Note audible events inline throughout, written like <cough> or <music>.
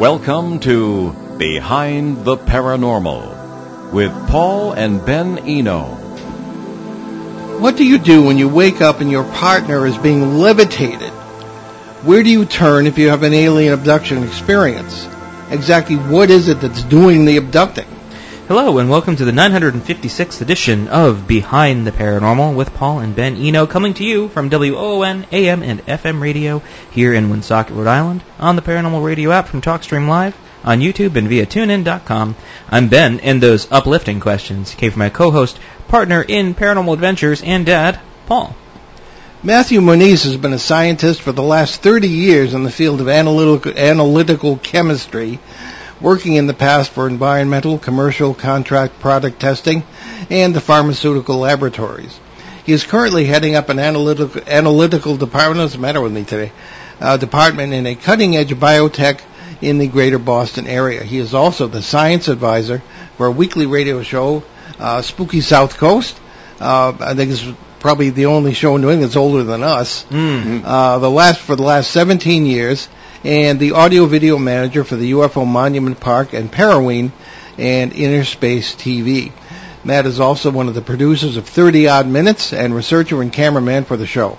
Welcome to Behind the Paranormal with Paul and Ben Eno. What do you do when you wake up and your partner is being levitated? Where do you turn if you have an alien abduction experience? Exactly what is it that's doing the abducting? Hello, and welcome to the 956th edition of Behind the Paranormal with Paul and Ben Eno, coming to you from WOON AM and FM radio here in Woonsocket, Rhode Island, on the Paranormal Radio app from TalkStream Live, on YouTube, and via TuneIn.com. I'm Ben, and those uplifting questions came from my co-host, partner in Paranormal Adventures, and dad, Paul. Matthew Moniz has been a scientist for the last 30 years in the field of analytical, analytical chemistry working in the past for environmental, commercial, contract product testing, and the pharmaceutical laboratories. He is currently heading up an analytical, analytical department, what's the matter with me today, uh, department in a cutting-edge biotech in the greater Boston area. He is also the science advisor for a weekly radio show, uh, Spooky South Coast. Uh, I think it's probably the only show in New England that's older than us. Mm. Uh, the last for the last 17 years, and the audio video manager for the UFO Monument Park and Paraween and Interspace TV. Matt is also one of the producers of 30 Odd Minutes and researcher and cameraman for the show.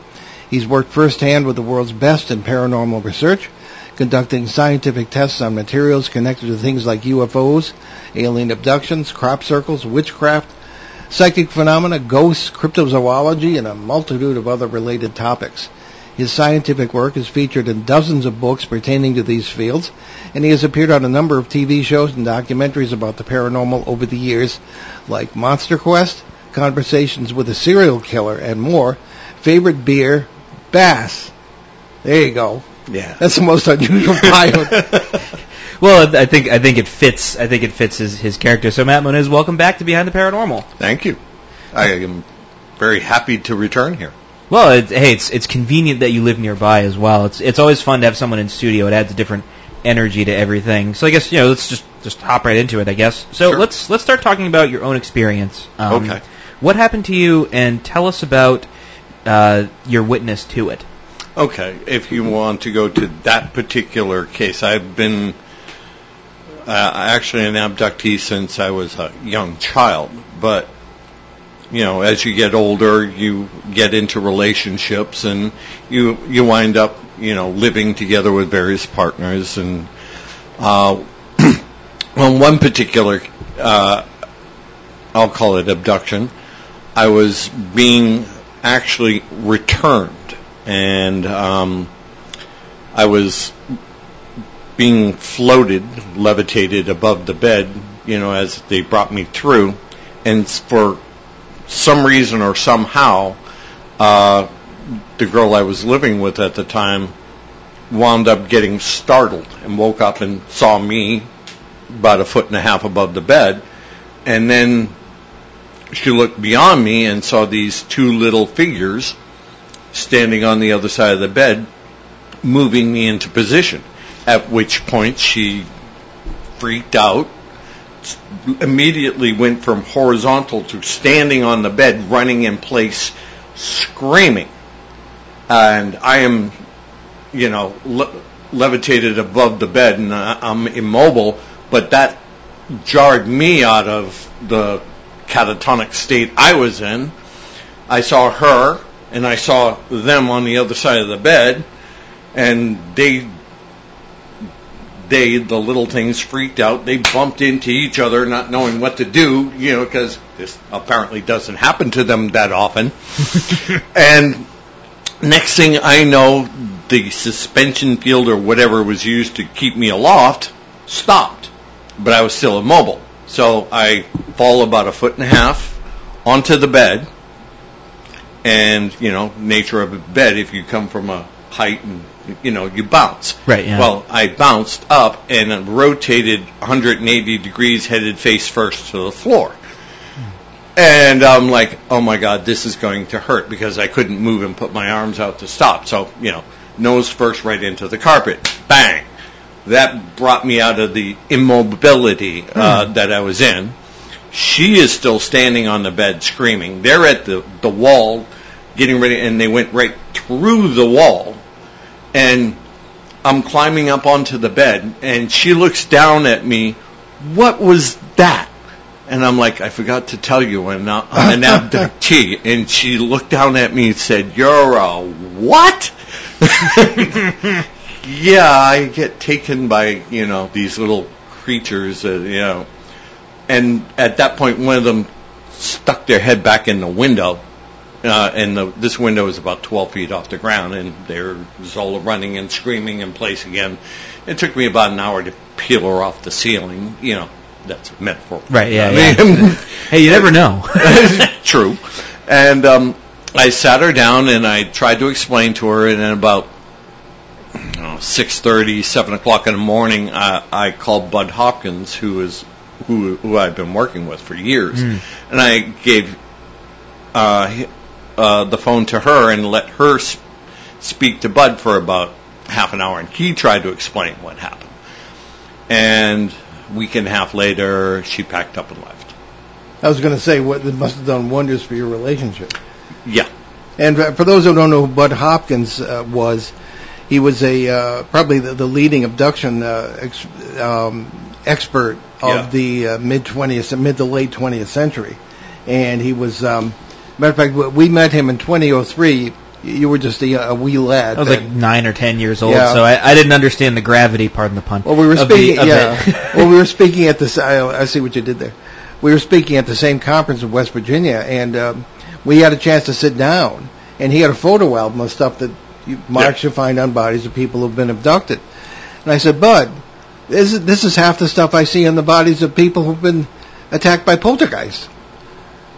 He's worked firsthand with the world's best in paranormal research, conducting scientific tests on materials connected to things like UFOs, alien abductions, crop circles, witchcraft, psychic phenomena, ghosts, cryptozoology, and a multitude of other related topics. His scientific work is featured in dozens of books pertaining to these fields, and he has appeared on a number of TV shows and documentaries about the paranormal over the years, like Monster Quest, Conversations with a Serial Killer, and more. Favorite beer, Bass. There you go. Yeah. That's the most unusual <laughs> bio. Well, I think I think it fits. I think it fits his, his character. So, Matt Moniz, welcome back to Behind the Paranormal. Thank you. I am very happy to return here. Well, it, hey, it's it's convenient that you live nearby as well. It's it's always fun to have someone in studio. It adds a different energy to everything. So I guess you know let's just just hop right into it. I guess. So Sure. let's let's start talking about your own experience. Um, Okay. What happened to you, and tell us about uh, your witness to it. Okay, if you want to go to that particular case, I've been uh, actually an abductee since I was a young child. But you know, as you get older, you get into relationships, and you you wind up you know living together with various partners. And uh, <clears throat> on one particular, uh, I'll call it abduction, I was being actually returned, and um, I was being floated, levitated above the bed, you know, as they brought me through, and for some reason or somehow, uh, the girl I was living with at the time wound up getting startled and woke up and saw me about a foot and a half above the bed, and then she looked beyond me and saw these two little figures standing on the other side of the bed, moving me into position. At which point she freaked out, immediately went from horizontal to standing on the bed, running in place, screaming. And I am, you know, le- levitated above the bed and I'm immobile, but that jarred me out of the catatonic state I was in. I saw her and I saw them on the other side of the bed and they they the little things freaked out. They bumped into each other not knowing what to do you know because this apparently doesn't happen to them that often. <laughs> And next thing i know the suspension field or whatever was used to keep me aloft stopped but i was still immobile. So i fall about a foot and a half onto the bed and you know nature of a bed if you come from a height and you know you bounce. Right, yeah. well i bounced up and rotated 180 degrees headed face first to the floor. And i'm like oh my god this is going to hurt because i couldn't move and put my arms out to stop. So you know nose first right into the carpet. Bang. That brought me out of the immobility uh, that i was in. She is still standing on the bed screaming. They're at the, the wall getting ready and they went right through the wall and I'm climbing up onto the bed, and she looks down at me. What was that? And I'm like, I forgot to tell you, I'm an abductee. <laughs> And she looked down at me and said, "You're a what?" <laughs> yeah, I get taken by you know these little creatures, uh, you know. And at that point, one of them stuck their head back in the window, uh, and the, this window is about 12 feet off the ground, and there was all running and screaming in place again. It took me about an hour to peel her off the ceiling. You know, that's a metaphor. Right, yeah, I <laughs> yeah. Hey, you never know. <laughs> True. And um, I sat her down and I tried to explain to her, and then about oh, six thirty, seven o'clock in the morning, I, I called Budd Hopkins, who is who who I've been working with for years, Mm. and I gave uh, uh, the phone to her and let her s- speak to Budd for about half an hour, and he tried to explain what happened. And a week and a half later, she packed up and left. I was going to say what it must have done wonders for your relationship. Yeah. And for for those who don't know who Budd Hopkins uh, was, he was a uh, probably the, the leading abduction uh, ex, um, expert of Yeah. the uh, mid 20th, mid to late 20th century. And he was, um, matter of fact, we met him in 2003. You were just a, a wee lad. I was like nine or ten years old, Yeah. so I, I didn't understand the gravity. Pardon the pun. Well, we were of the- speaking. yeah. <laughs> well, we were speaking at the. I, I see what you did there. We were speaking at the same conference in West Virginia, and um, we had a chance to sit down. And he had a photo album of stuff that you, marks Yeah. you find on bodies of people who've been abducted. And I said, Budd, this is, this is half the stuff I see on the bodies of people who've been attacked by poltergeist.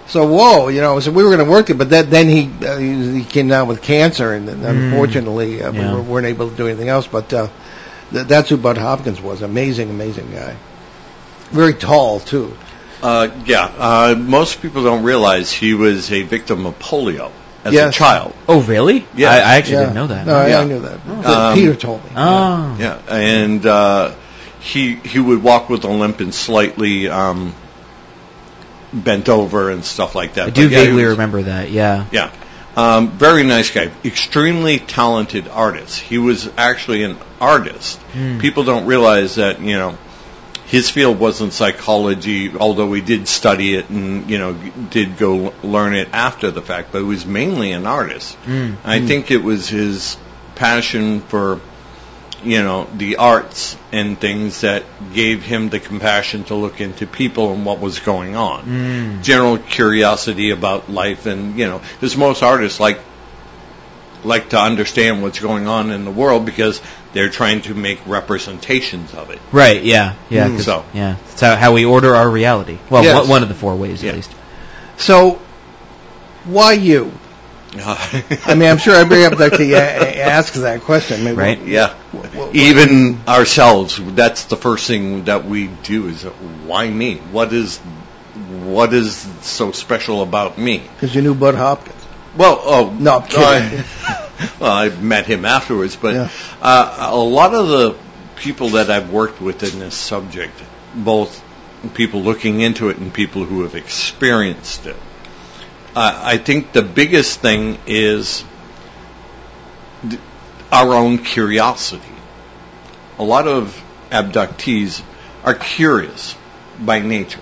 So whoa, you know. So we were going to work it, but that, then he uh, he he came down with cancer, and, and unfortunately uh, Yeah. we weren't able to do anything else. But uh, th- that's who Budd Hopkins was. Amazing, amazing guy. Very tall too. Uh, yeah, uh, most people don't realize he was a victim of polio as Yes. a child. oh, really? Yeah. I, I actually Yeah. didn't know that. No, I, Yeah. I knew that. Um, Peter told me. Oh. Yeah, and uh, he he would walk with a limp and slightly um, bent over and stuff like that. I do But yeah, vaguely was- remember that. Yeah. Yeah, um, very nice guy, extremely talented artist. He was actually an artist. Hmm. People don't realize that you know his field wasn't psychology, although he did study it and you know did go learn it after the fact. But he was mainly an artist. Mm. I think it was his passion for you know the arts and things that gave him the compassion to look into people and what was going on. Mm. General curiosity about life and you know, because most artists like like to understand what's going on in the world because they're trying to make representations of it. Right. Yeah. Yeah. Mm. 'cause- So. yeah. That's how, how we order our reality. Well, Yes. one, one of the four ways Yeah. at least. So, why you? <laughs> I mean, I'm sure every abductee to ask that question. Mean, Right. yeah. wh- wh- Even ourselves, that's the first thing that we do is why me? What is what is so special about me? Because you knew Budd Hopkins. Well, oh No, I'm kidding. I, <laughs> well, I met him afterwards, but Yeah. uh, a lot of the people that I've worked with in this subject, both people looking into it and people who have experienced it, uh, I think the biggest thing is th- our own curiosity. A lot of abductees are curious by nature.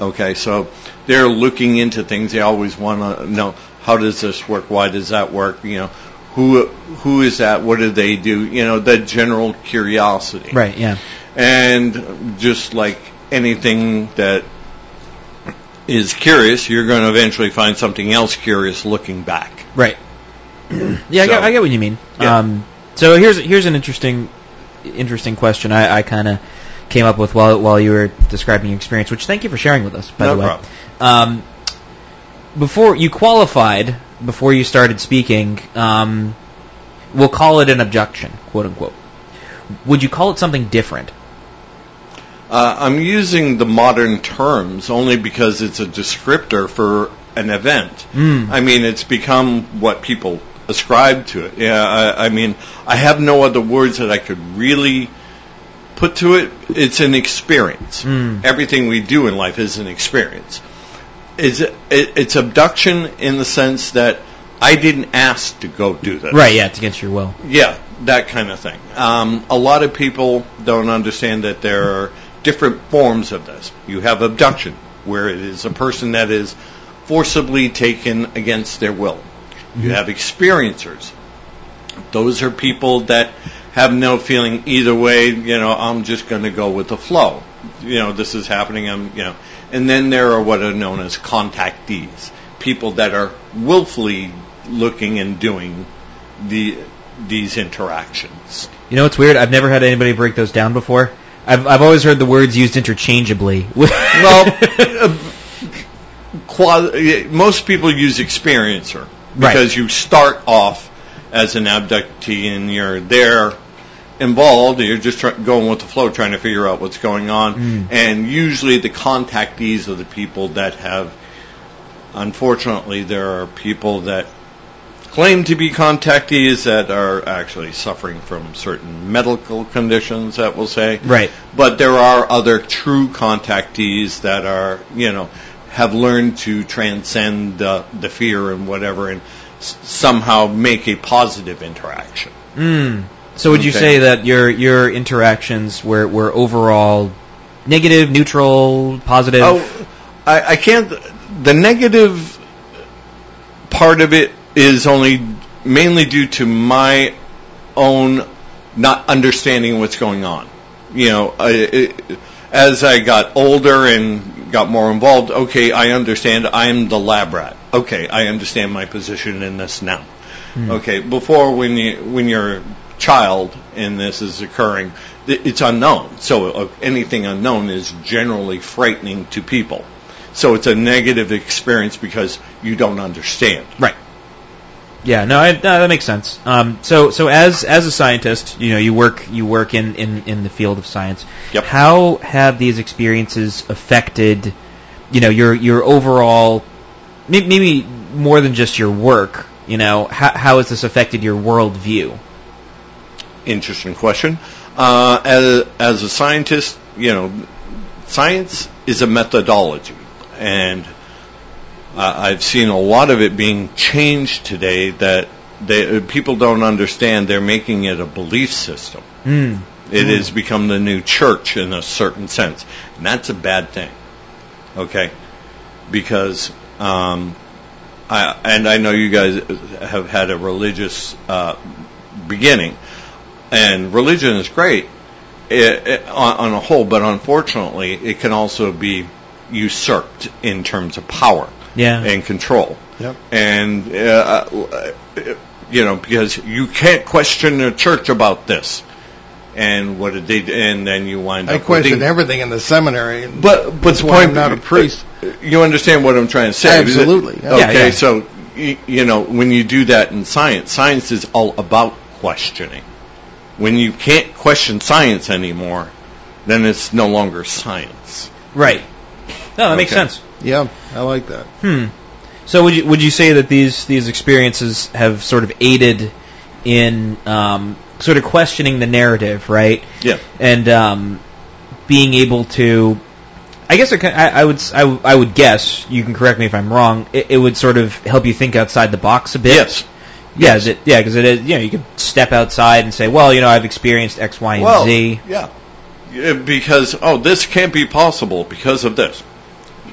Okay, so they're looking into things. They always want to know how does this work? Why does that work? You know, who who is that? What do they do? You know, the general curiosity. Right. Yeah. And just like anything that is curious, you're going to eventually find something else curious looking back. Right. yeah, I, get, I get what you mean. Yeah. Um, so here's here's an interesting interesting question I, I kind of came up with while while you were describing your experience, which thank you for sharing with us. By No the way, problem. Um, before you qualified, before you started speaking, um, we'll call it an abduction, quote unquote. Would you call it something different? Uh, I'm using the modern terms only because it's a descriptor for an event. Mm. I mean, it's become what people ascribe to it. Yeah, I, I mean, I have no other words that I could really put to it. It's an experience. Mm. Everything we do in life is an experience. Is it, it, it's abduction in the sense that I didn't ask to go do this. Right. Yeah, it's against your will. Yeah, that kind of thing. Um, a lot of people don't understand that there are different forms of this. You have abduction, where it is a person that is forcibly taken against their will. You mm-hmm. have experiencers. Those are people that have no feeling either way. You know, I'm just going to go with the flow. You know, this is happening. I'm, you know, and then there are what are known as contactees, people that are willfully looking and doing the these interactions. You know what's weird? I've never had anybody break those down before. I've I've always heard the words used interchangeably. Well, <laughs> uh, qua- most people use experiencer because you start off as an abductee and you're there involved. and You're just try- going with the flow, trying to figure out what's going on. Mm. And usually, the contactees are the people that have. Unfortunately, there are people that claim to be contactees that are actually suffering from certain medical conditions. That we'll say, right. but there are other true contactees that are, you know, have learned to transcend the, the fear and whatever and s- somehow make a positive interaction. Mm. So would you Okay. say that your your interactions were were overall negative, neutral, positive? Oh, I, I can't. The negative part of it is only mainly due to my own not understanding what's going on. You know, I, it, as I got older and got more involved, okay, I understand. I'm the lab rat. Okay, I understand my position in this now. Okay, before when you when you're a child and this is occurring, it's unknown. So uh, anything unknown is generally frightening to people. So it's a negative experience because you don't understand. Right. Yeah, no, I, no, that makes sense. Um, so, so as as a scientist, you know, you work you work in, in, in the field of science. Yep. How have these experiences affected, you know, your your overall, maybe more than just your work? You know, how how has this affected your worldview? Interesting question. Uh, as, as a scientist, you know, science is a methodology, and uh, I've seen a lot of it being changed today that they, people don't understand. They're making it a belief system. Mm. It has become the new church in a certain sense, and that's a bad thing. Okay, because um, I, and I know you guys have had a religious uh, beginning, and religion is great it, it, on, on a whole, but unfortunately, it can also be usurped in terms of power Yeah. and control. Yep. And uh, uh, you know, because you can't question the church about this. And what did they? And then you wind I up. I questioned the- everything in the seminary. But but That's the point, I'm not a priest. You understand what I'm trying to say? Absolutely, yeah. Yeah, Okay, yeah. so you know when you do that in science, science is all about questioning. When you can't question science anymore, then it's no longer science. Right. No, that makes sense. Yeah, I like that. Hmm. So would you would you say that these these experiences have sort of aided in um, sort of questioning the narrative, right? Yeah. And um, being able to, I guess it I, I would s- I, w- I would guess you can correct me if I'm wrong. It, it would sort of help you think outside the box a bit. Yes. Yeah. Is it, yeah. Because it is. You know, you could step outside and say, well, you know, I've experienced X, Y, and Well, Z. yeah. Yeah, Because oh, this can't be possible because of this.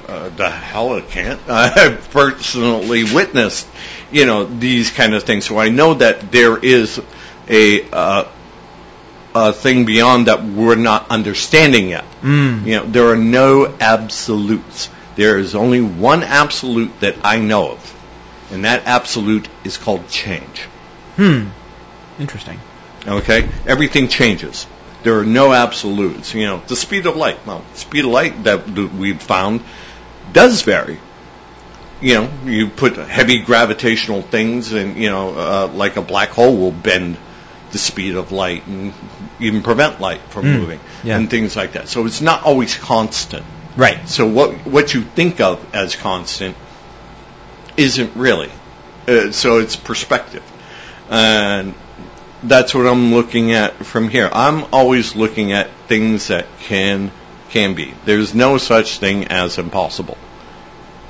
Uh, the hell it can't. <laughs> I've personally witnessed, you know, these kind of things, so I know that there is a uh, a thing beyond that we're not understanding yet. Mm. You know, there are no absolutes. There is only one absolute that I know of, and that absolute is called change. Hmm. Interesting. Okay, everything changes. There are no absolutes. You know, the speed of light. Well, speed of light that that we've found does vary. You know, you put heavy gravitational things, and you know, uh, like a black hole will bend the speed of light and even prevent light from Mm, moving yeah. and things like that. So it's not always constant. Right. So what what you think of as constant isn't really. Uh, so it's perspective, and that's what I'm looking at from here. I'm always looking at things that can can be. There's no such thing as impossible.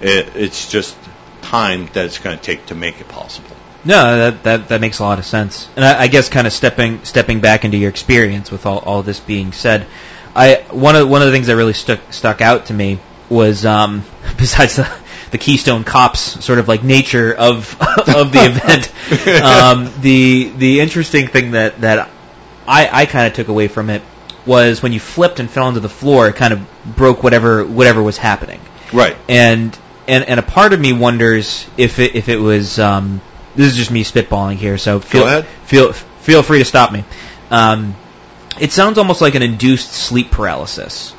It, it's just time that it's going to take to make it possible. No, that, that that makes a lot of sense. And I, I guess kind of stepping stepping back into your experience with all, all this being said, I one of one of the things that really stuck stuck out to me was um, <laughs> besides the the Keystone Cops sort of like nature of <laughs> of the event, <laughs> um, the the interesting thing that that I, I kind of took away from it was when you flipped and fell onto the floor, it kind of broke whatever whatever was happening. Right. And and and a part of me wonders if it if it was um, this is just me spitballing here, so feel ahead. feel feel free to stop me. Um, it sounds almost like an induced sleep paralysis,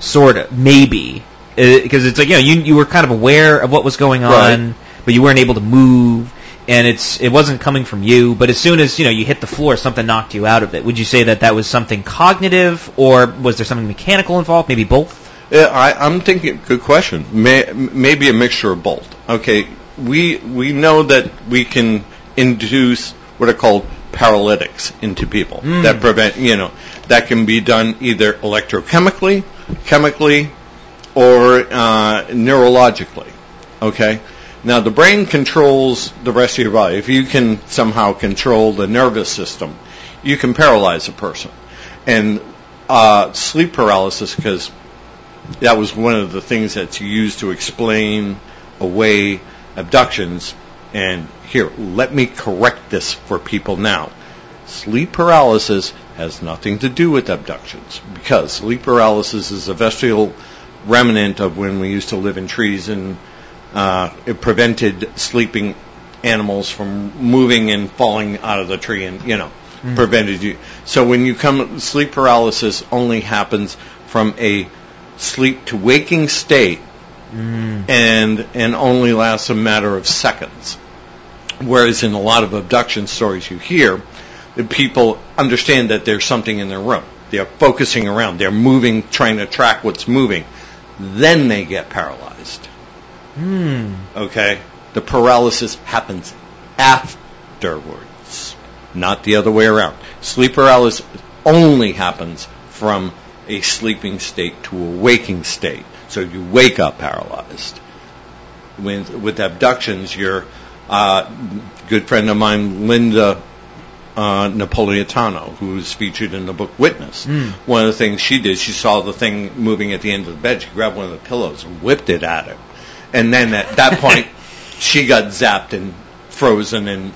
sort of, maybe, because it's like you know you you were kind of aware of what was going on, Right. but you weren't able to move, and it's it wasn't coming from you. But as soon as you know you hit the floor, something knocked you out of it. Would you say that that was something cognitive, or was there something mechanical involved? Maybe both. Yeah, I, I'm thinking. Good question. May, maybe a mixture of both. Okay, we we know that we can induce what are called paralytics into people that prevent. You know, that can be done either electrochemically, chemically, or uh, neurologically. Okay. Now the brain controls the rest of your body. If you can somehow control the nervous system, you can paralyze a person. And uh, sleep paralysis, because that was one of the things that's used to explain away abductions. And here, let me correct this for people now. Sleep paralysis has nothing to do with abductions because sleep paralysis is a vestigial remnant of when we used to live in trees and uh, it prevented sleeping animals from moving and falling out of the tree and you know prevented you. So when you come sleep paralysis only happens from a sleep to waking state and and only lasts a matter of seconds. Whereas in a lot of abduction stories you hear the people understand that there's something in their room. They're focusing around. They're moving trying to track what's moving. Then they get paralyzed Hmm. okay the paralysis happens afterwards not the other way around sleep paralysis only happens from a sleeping state to a waking state so you wake up paralyzed when, with abductions your uh, good friend of mine linda uh, Napolitano, who's featured in the book Witness. One of the things she did, she saw the thing moving at the end of the bed. She grabbed one of the pillows and whipped it at him. And then at that point, she got zapped and frozen and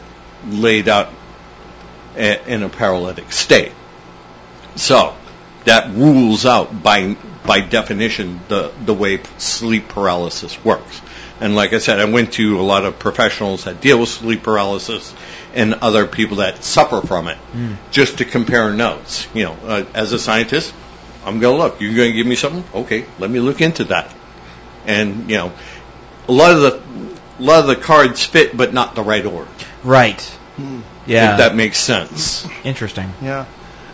laid out a- in a paralytic state. So that rules out by by definition the the way sleep paralysis works. And like I said, I went to a lot of professionals that deal with sleep paralysis and other people that suffer from it, just to compare notes. You know, uh, as a scientist, I'm going to look. You're going to give me something? Okay, let me look into that. And you know, a lot of the a lot of the cards fit, but not the right order. Right. Yeah. If that makes sense. Interesting. Yeah.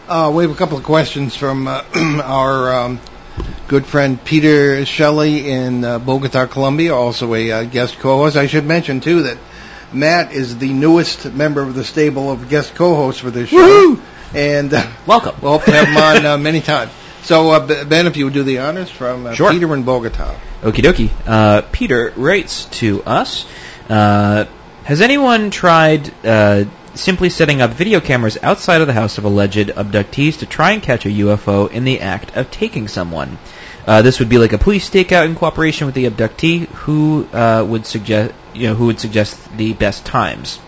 Uh, we have a couple of questions from uh, <clears throat> our um, good friend Peter Shelley in uh, Bogota, Colombia, also a uh, guest co-host. I should mention too that Matt is the newest member of the stable of guest co-hosts for this show, and uh, Welcome. we hope to have him on <laughs> uh, many times. So, uh, Ben, if you would do the honors from uh, Sure. Peter in Bogota. Okie dokie. Uh, Peter writes to us. Uh, has anyone tried uh, simply setting up video cameras outside of the house of alleged abductees to try and catch a UFO in the act of taking someone? Uh, this would be like a police stakeout in cooperation with the abductee. Who uh, would suggest, you know, who would suggest the best times?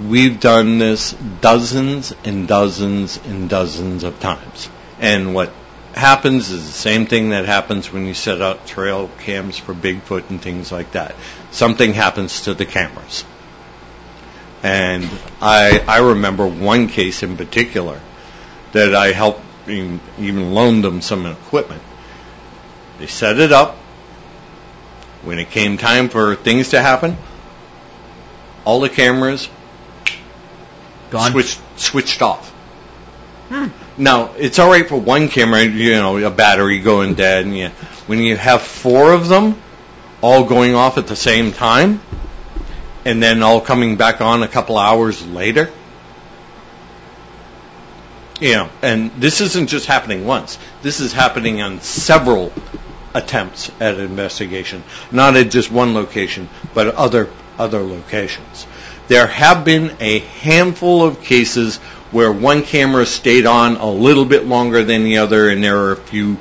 We've done this dozens and dozens and dozens of times. And what happens is the same thing that happens when you set up trail cams for Bigfoot and things like that. Something happens to the cameras. And I, I remember one case in particular that I helped, even even loaned them some equipment. They set it up. When it came time for things to happen, all the cameras Gone. switched switched off. Hmm. Now it's all right for one camera, you know, a battery going dead, and you, when you have four of them all going off at the same time, and then all coming back on a couple hours later. Know, and this isn't just happening once. This is happening on several attempts at investigation, not at just one location, but other other locations. There have been a handful of cases where one camera stayed on a little bit longer than the other, and there are a few,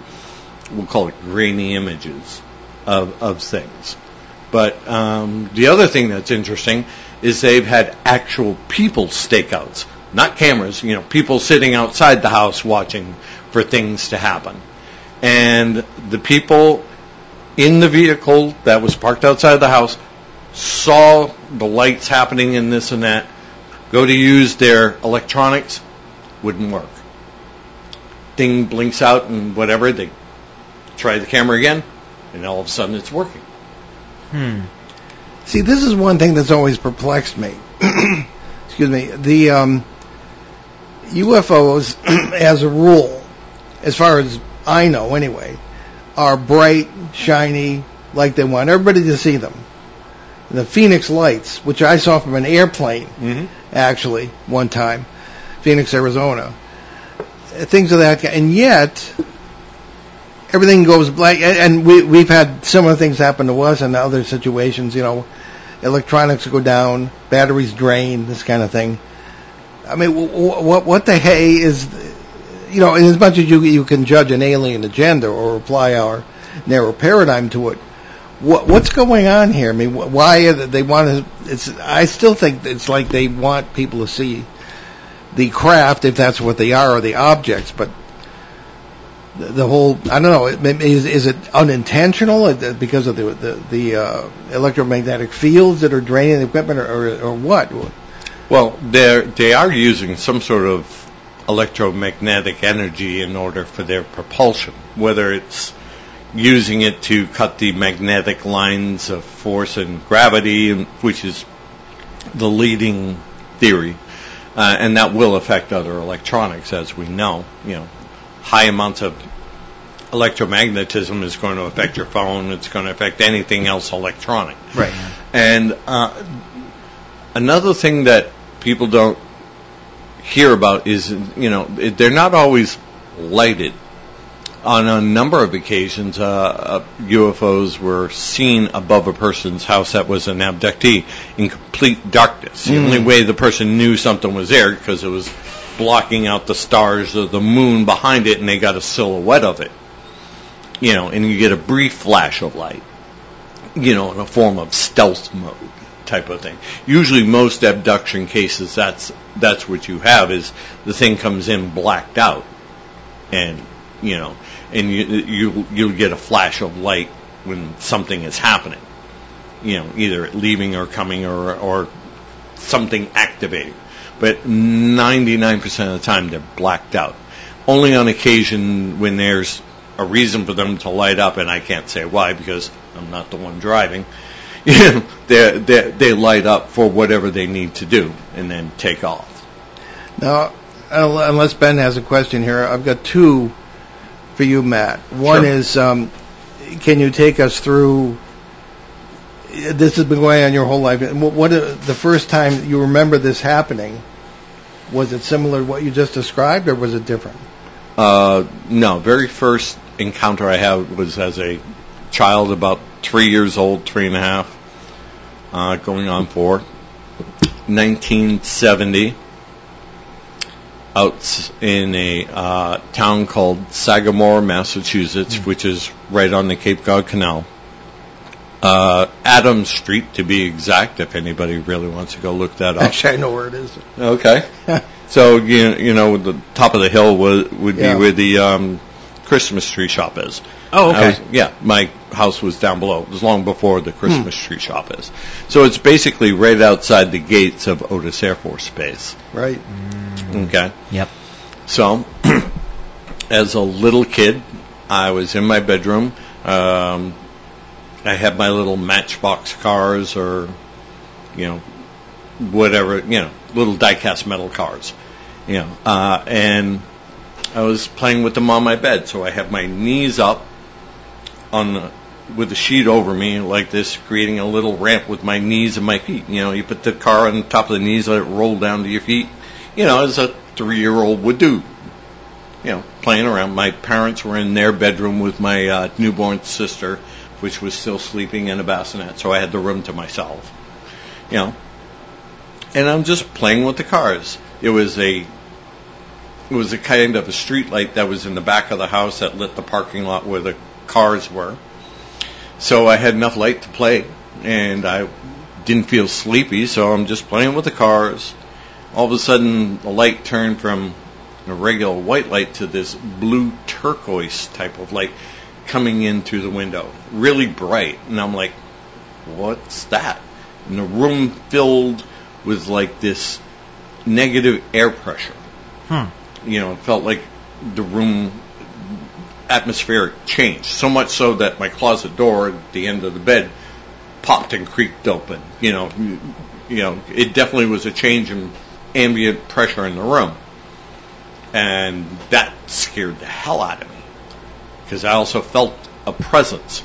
we'll call it grainy images of, of things. But um, the other thing that's interesting is they've had actual people stakeouts, not cameras, you know, people sitting outside the house watching for things to happen. And the people in the vehicle that was parked outside the house saw the lights happening and this and that, go to use their electronics, wouldn't work. Thing blinks out and whatever, they try the camera again, and all of a sudden it's working. Hmm. See, this is one thing that's always perplexed me. <clears throat> Excuse me. The um, UFOs, <clears throat> as a rule, as far as I know anyway, are bright, shiny, like they want everybody to see them. The Phoenix lights, which I saw from an airplane, Mm-hmm. actually, one time, Phoenix, Arizona. Things of that kind. And yet, everything goes black. And we, we've had similar things happen to us in other situations, you know, electronics go down, batteries drain, this kind of thing. I mean, what, what the hey is, you know, as much as you, you can judge an alien agenda or apply our narrow paradigm to it, what, what's going on here? I mean, wh- why they, they want to? It's. I still think it's like they want people to see the craft, if that's what they are, or the objects. But the, whole, I don't know. Is is it unintentional uh, because of the the, the uh, electromagnetic fields that are draining the equipment, or or, or what? Well, they're, they are using some sort of electromagnetic energy in order for their propulsion, whether it's using it to cut the magnetic lines of force and gravity, which is the leading theory, uh, and that will affect other electronics, as we know. You know, high amounts of electromagnetism is going to affect your phone. It's going to affect anything else electronic. Right. And uh, another thing that people don't hear about is, you know, they're not always lighted. On a number of occasions, uh, uh, UFOs were seen above a person's house that was an abductee in complete darkness. The only way the person knew something was there because it was blocking out the stars or the moon behind it, and they got a silhouette of it. You know, and you get a brief flash of light you know, in a form of stealth mode type of thing. Usually, most abduction cases, that's that's what you have is the thing comes in blacked out, and you know, and you you you'll get a flash of light when something is happening. You know, either leaving or coming or or something activating. But 99% of the time, they're blacked out. Only on occasion when there's a reason for them to light up, and I can't say why because I'm not the one driving. <laughs> they they they light up for whatever they need to do, and then take off. Now, unless Ben has a question here, I've got two for you, Matt. One Sure. is, um, can you take us through? This has been going on your whole life. and What, what uh, the first time you remember this happening? Was it similar to what you just described, or was it different? Uh, no, very first encounter I had was as a child, about three years old, three and a half, uh, going on four. 1970, out in a uh, town called Sagamore, Massachusetts, which is right on the Cape Cod Canal. Uh, Adams Street, to be exact, if anybody really wants to go look that up. Actually, I know where it is. Okay. <laughs> so you you know the top of the hill would would Yeah. be where the um, Christmas tree shop is. Oh, okay. was- yeah, my house was down below. It was long before the Christmas tree shop is. So it's basically right outside the gates of Otis Air Force Base. Right. Okay. Yep. So, <clears throat> as a little kid, I was in my bedroom. Um, I had my little Matchbox cars, or you know, whatever, you know, little die-cast metal cars, you know, uh, and I was playing with them on my bed. So I have my knees up on the, with the sheet over me like this, creating a little ramp with my knees and my feet. You know, you put the car on top of the knees, let it roll down to your feet. You know, as a three-year-old would do. You know, playing around. My parents were in their bedroom with my uh, newborn sister, which was still sleeping in a bassinet, so I had the room to myself. you know. And I'm just playing with the cars. It was a was a kind of a street light that was in the back of the house that lit the parking lot where the cars were. So I had enough light to play, and I didn't feel sleepy, so I'm just playing with the cars. All of a sudden, the light turned from a regular white light to this blue turquoise type of light coming in through the window, really bright. And I'm like, what's that? And the room filled with like this negative air pressure. Hmm. You know, felt like the room atmospheric changed so much so that my closet door at the end of the bed popped and creaked open. You know, you, know, it definitely was a change in ambient pressure in the room, and that scared the hell out of me because I also felt a presence,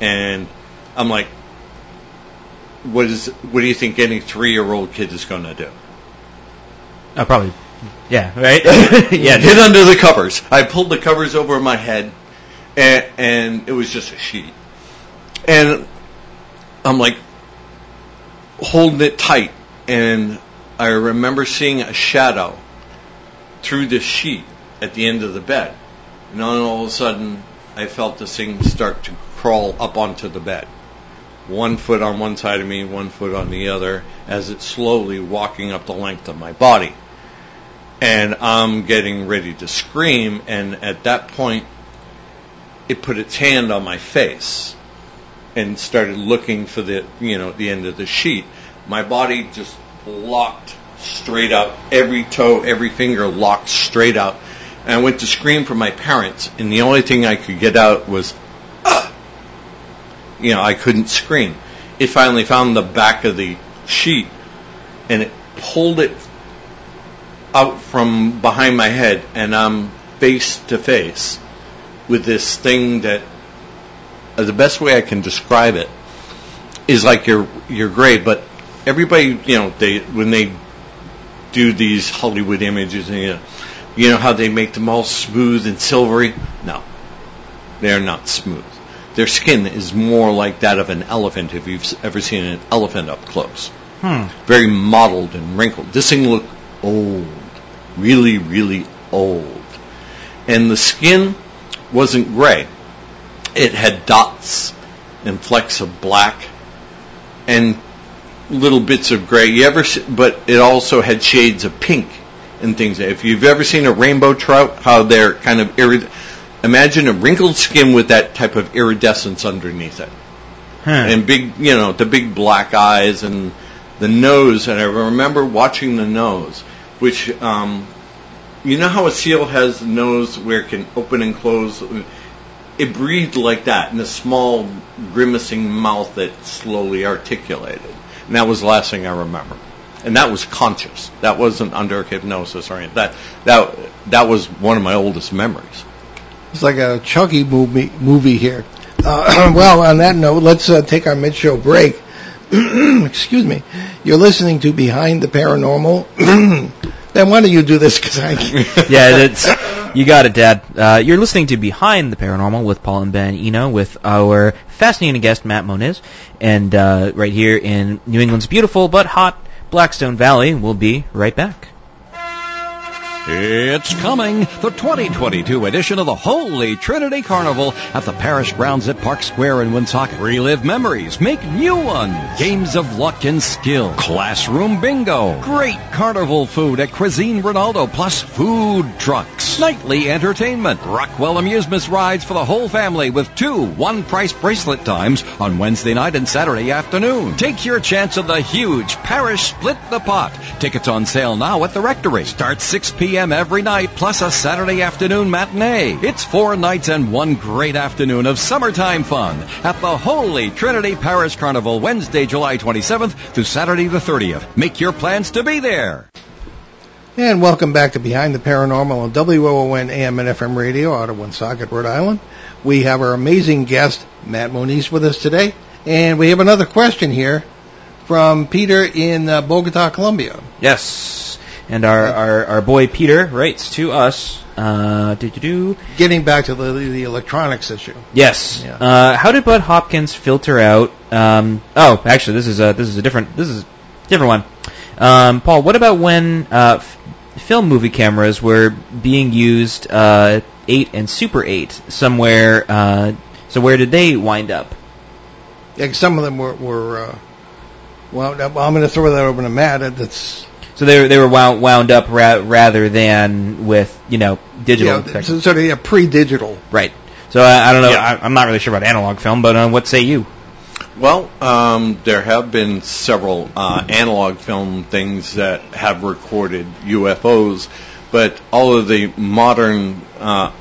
and I'm like, what is? What do you think any three year old kid is going to do? Oh, probably. Yeah, <laughs> right? yeah, Get under the covers. I pulled the covers over my head, and, and it was just a sheet. And I'm like holding it tight, and I remember seeing a shadow through the sheet at the end of the bed. And then all of a sudden, I felt this thing start to crawl up onto the bed. One foot on one side of me, one foot on the other, as it's slowly walking up the length of my body and I'm getting ready to scream, and at that point, it put its hand on my face and started looking for the you know the end of the sheet. My body just locked straight up, every toe, every finger locked straight up. And I went to scream for my parents, and the only thing I could get out was, ah! you know, I couldn't scream. It finally found the back of the sheet, and it pulled it out from behind my head and I'm face to face with this thing that uh, the best way I can describe it is like your your grave, but everybody, you know, they when they do these Hollywood images, and, you know, you know how they make them all smooth and silvery. No, they're not smooth. Their skin is more like that of an elephant. If you've ever seen an elephant up close, Hmm. very mottled and wrinkled. This thing looked old, really, really old. And the skin wasn't gray. It had dots and flecks of black and little bits of gray. You ever, but it also had shades of pink and things. If you've ever seen a rainbow trout, how they're kind of irid- imagine a wrinkled skin with that type of iridescence underneath it Huh. and big, you know, the big black eyes and the nose. And I remember watching the nose, which, um, you know how a seal has a nose where it can open and close? It breathed like that in a small, grimacing mouth that slowly articulated. And that was the last thing I remember. And that was conscious. That wasn't under hypnosis or anything. That, that, that was one of my oldest memories. It's like a Chucky movie movie here. Uh, <clears throat> well, on that note, let's uh, take our mid-show break. <clears throat> Excuse me. You're listening to Behind the Paranormal. <clears throat> then why don't you do this? Because I <laughs> yeah, that's you got it, Dad. Uh, you're listening to Behind the Paranormal with Paul and Ben Eno with our fascinating guest Matt Moniz, and uh, right here in New England's beautiful but hot Blackstone Valley. We'll be right back. It's coming, the 2022 edition of the Holy Trinity Carnival at the parish grounds at Park Square in Woonsocket. Relive memories, make new ones, games of luck and skill, classroom bingo, great carnival food at Cuisine Ronaldo, plus food trucks, nightly entertainment, Rockwell Amusements rides for the whole family with two one-price bracelet times on Wednesday night and Saturday afternoon. Take your chance of the huge parish split the pot. Tickets on sale now at the Rectory. Start 6 p.m. every night, plus a Saturday afternoon matinee. It's four nights and one great afternoon of summertime fun at the Holy Trinity Parish Carnival, Wednesday, July 27th through Saturday the 30th. Make your plans to be there. And welcome back to Behind the Paranormal on WOON AM and FM radio out of Woonsocket, Rhode Island. We have our amazing guest, Matt Moniz, with us today. And we have another question here from Peter in uh, Bogota, Colombia. Yes, and our our, our boy Peter writes to us. Uh. Getting back to the, the electronics issue. Yes. Yeah. Uh, how did Budd Hopkins filter out? Um, oh, actually, this is a this is a different. This is different one. Um, Paul, what about when uh, f- film movie cameras were being used uh, 8 and Super 8 somewhere? Uh, so where did they wind up? Yeah, some of them were, were uh. Well, I'm going to throw that over to Matt. That's So they were, they were wound, wound up ra- rather than with you know digital. yeah, tech- so, so they, yeah, pre-digital. right. So I, I don't know. Yeah. I, I'm not really sure about analog film, but uh, what say you? Well, um, there have been several uh, analog film things that have recorded UFOs, but all of the modern uh,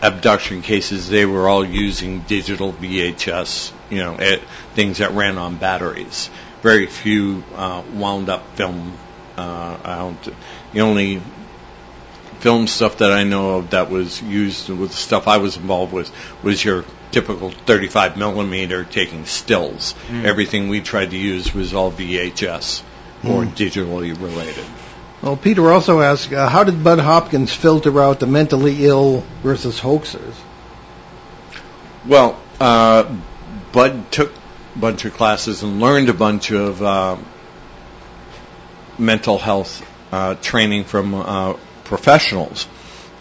abduction cases, they were all using digital VHS, you know, it, things that ran on batteries. Very few uh, wound up film. Uh, I don't, the only film stuff that I know of that was used with the stuff I was involved with was your typical 35 millimeter taking stills. Everything we tried to use was all VHS or digitally related. Well, Peter also asked, uh, how did Budd Hopkins filter out the mentally ill versus hoaxers? Well, uh, Budd took a bunch of classes and learned a bunch of uh, mental health uh, training from uh, professionals.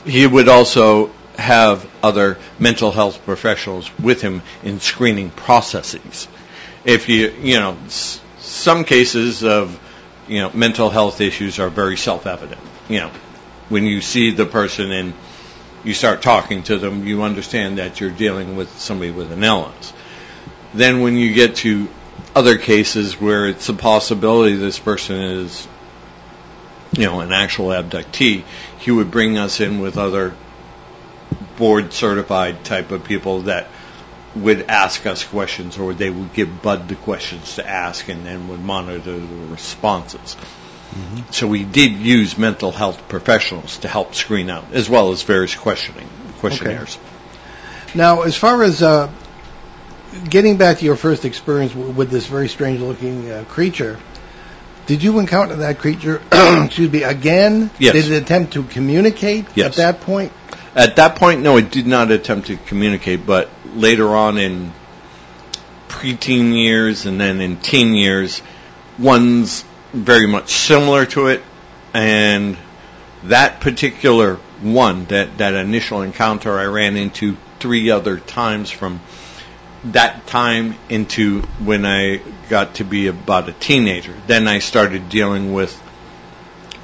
He would also have other mental health professionals with him in screening processes. If you, you know, s- some cases of, you know, mental health issues are very self-evident. You know, when you see the person and you start talking to them, you understand that you're dealing with somebody with an illness. Then when you get to other cases where it's a possibility this person is, you know, an actual abductee, he would bring us in with other board certified type of people that would ask us questions or they would give Budd the questions to ask and then would monitor the responses. So we did use mental health professionals to help screen out, as well as various questioning questionnaires. Now, as far as uh, getting back to your first experience w- with this very strange-looking uh, creature, did you encounter that creature? <clears throat> excuse me, again? Yes. Did it attempt to communicate Yes. at that point? At that point, no, it did not attempt to communicate, but later on in preteen years and then in teen years, one's very much similar to it, and that particular one, that, that initial encounter, I ran into three other times from that time into when I got to be about a teenager. Then I started dealing with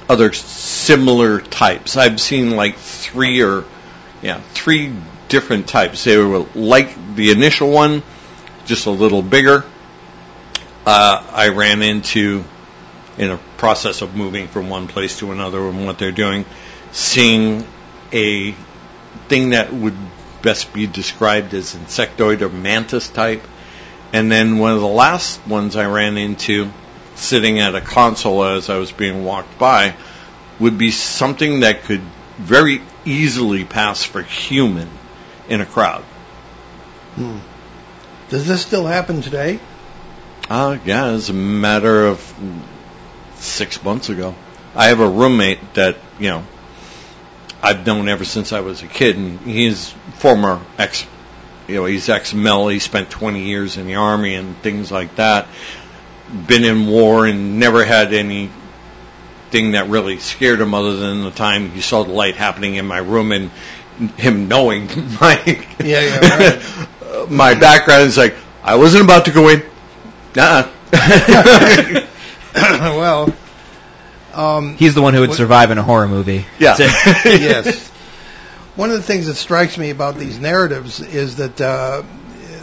other similar types. I've seen like three or yeah, three different types. They were like the initial one, just a little bigger. Uh, I ran into in a process of moving from one place to another and what they're doing, seeing a thing that would best be described as insectoid or mantis type. And then one of the last ones I ran into, sitting at a console as I was being walked by, would be something that could very easily pass for human in a crowd. Does this still happen today? Uh, yeah, as a matter of six months ago. I have a roommate that, you know, I've known ever since I was a kid, and he's former ex, you know, he's ex-Mel. He spent 20 years in the Army and things like that. Been in war and never had anything that really scared him other than the time he saw the light happening in my room and him knowing <laughs> my Yeah, yeah, right. <laughs> my background is like I wasn't about to go in. Nah. <laughs> well, um, He's the one who would survive in a horror movie. yeah. <laughs> <laughs> yes. One of the things that strikes me about these narratives is that uh,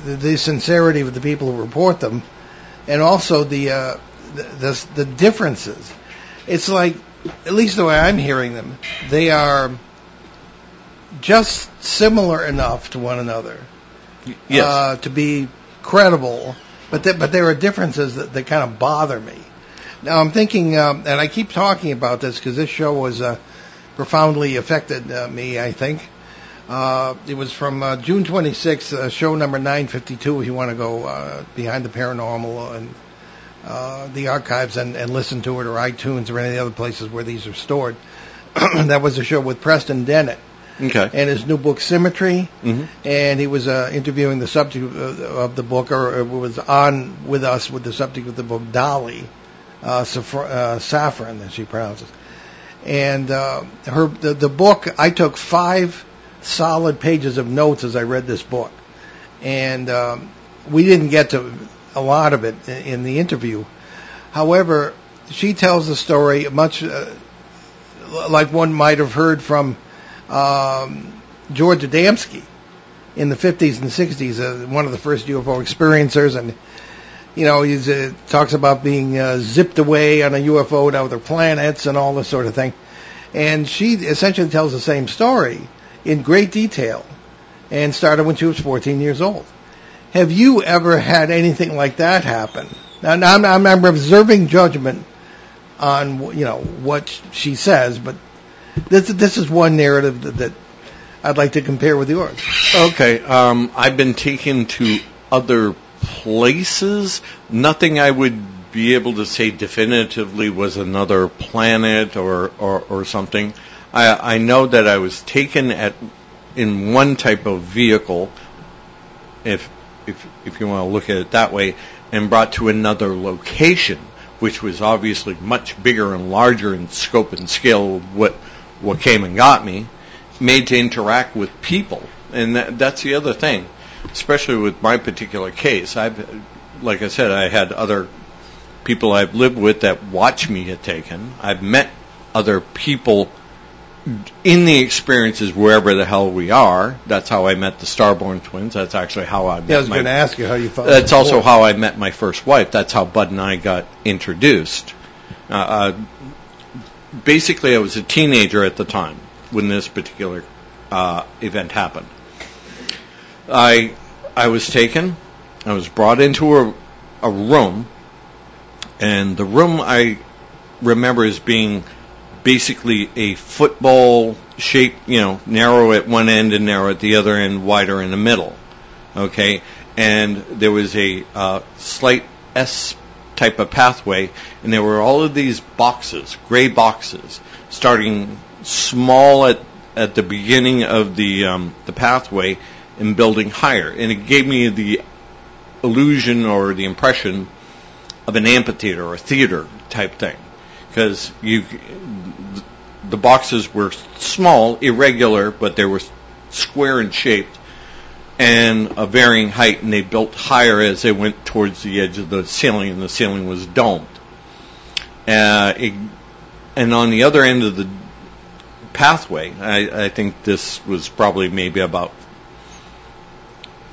the, the sincerity of the people who report them, and also the, uh, the the the differences. It's like, at least the way I'm hearing them, they are just similar enough to one another yes. uh, to be credible, but th- but there are differences that, that kind of bother me. Now I'm thinking, um, and I keep talking about this because this show was uh, profoundly affected uh, me. I think uh, it was from uh, June 26th, uh, show number 952. If you want to go uh, behind the paranormal and uh, the archives and, and listen to it, or iTunes, or any of the other places where these are stored. <clears throat> that was a show with Preston Dennett okay. and his new book Symmetry, Mhm. and he was uh, interviewing the subject of, of the book, or, or was on with us with the subject of the book Dolly, uh, uh, Saffron, as she pronounces. And uh, her the, the book, I took five solid pages of notes as I read this book, and um, we didn't get to a lot of it in, in the interview. However, she tells the story much uh, like one might have heard from um, George Adamski in the 50s and 60s, uh, one of the first UFO experiencers, and you know he uh, talks about being uh, zipped away on a UFO to other planets and all this sort of thing. And she essentially tells the same story in great detail, and started when she was 14 years old. Have you ever had anything like that happen? Now, now I'm, I'm, reserving judgment on you know what she says, but this this is one narrative that, that I'd like to compare with yours. Okay, um, I've been taken to other places. Nothing I would be able to say definitively was another planet or or, or something. I, I know that I was taken at in one type of vehicle, if if if you want to look at it that way, and brought to another location, which was obviously much bigger and larger in scope and scale what what came and got me, made to interact with people, and that, that's the other thing, especially with my particular case. I've, like I said, I had other people I've lived with that watch me get taken. I've met other people in the experiences wherever the hell we are. That's how I met the Starborn twins. That's actually how I met Yeah, I was going to ask you how you found. that's also before. how I met my first wife. That's how Budd and I got introduced. Uh, uh, basically, I was a teenager at the time when this particular uh, event happened. I I was taken. I was brought into a a room, and the room I remember as being basically a football shape, you know, narrow at one end and narrow at the other end, wider in the middle. Okay, and there was a uh, slight S type of pathway, and there were all of these boxes, gray boxes, starting small at at the beginning of the um, the pathway and building higher, and it gave me the illusion or the impression of an amphitheater or a theater type thing, because you the boxes were small, irregular, but they were square in shape and a varying height, and they built higher as they went towards the edge of the ceiling, and the ceiling was domed. Uh, it, and on the other end of the pathway, I, I think this was probably maybe about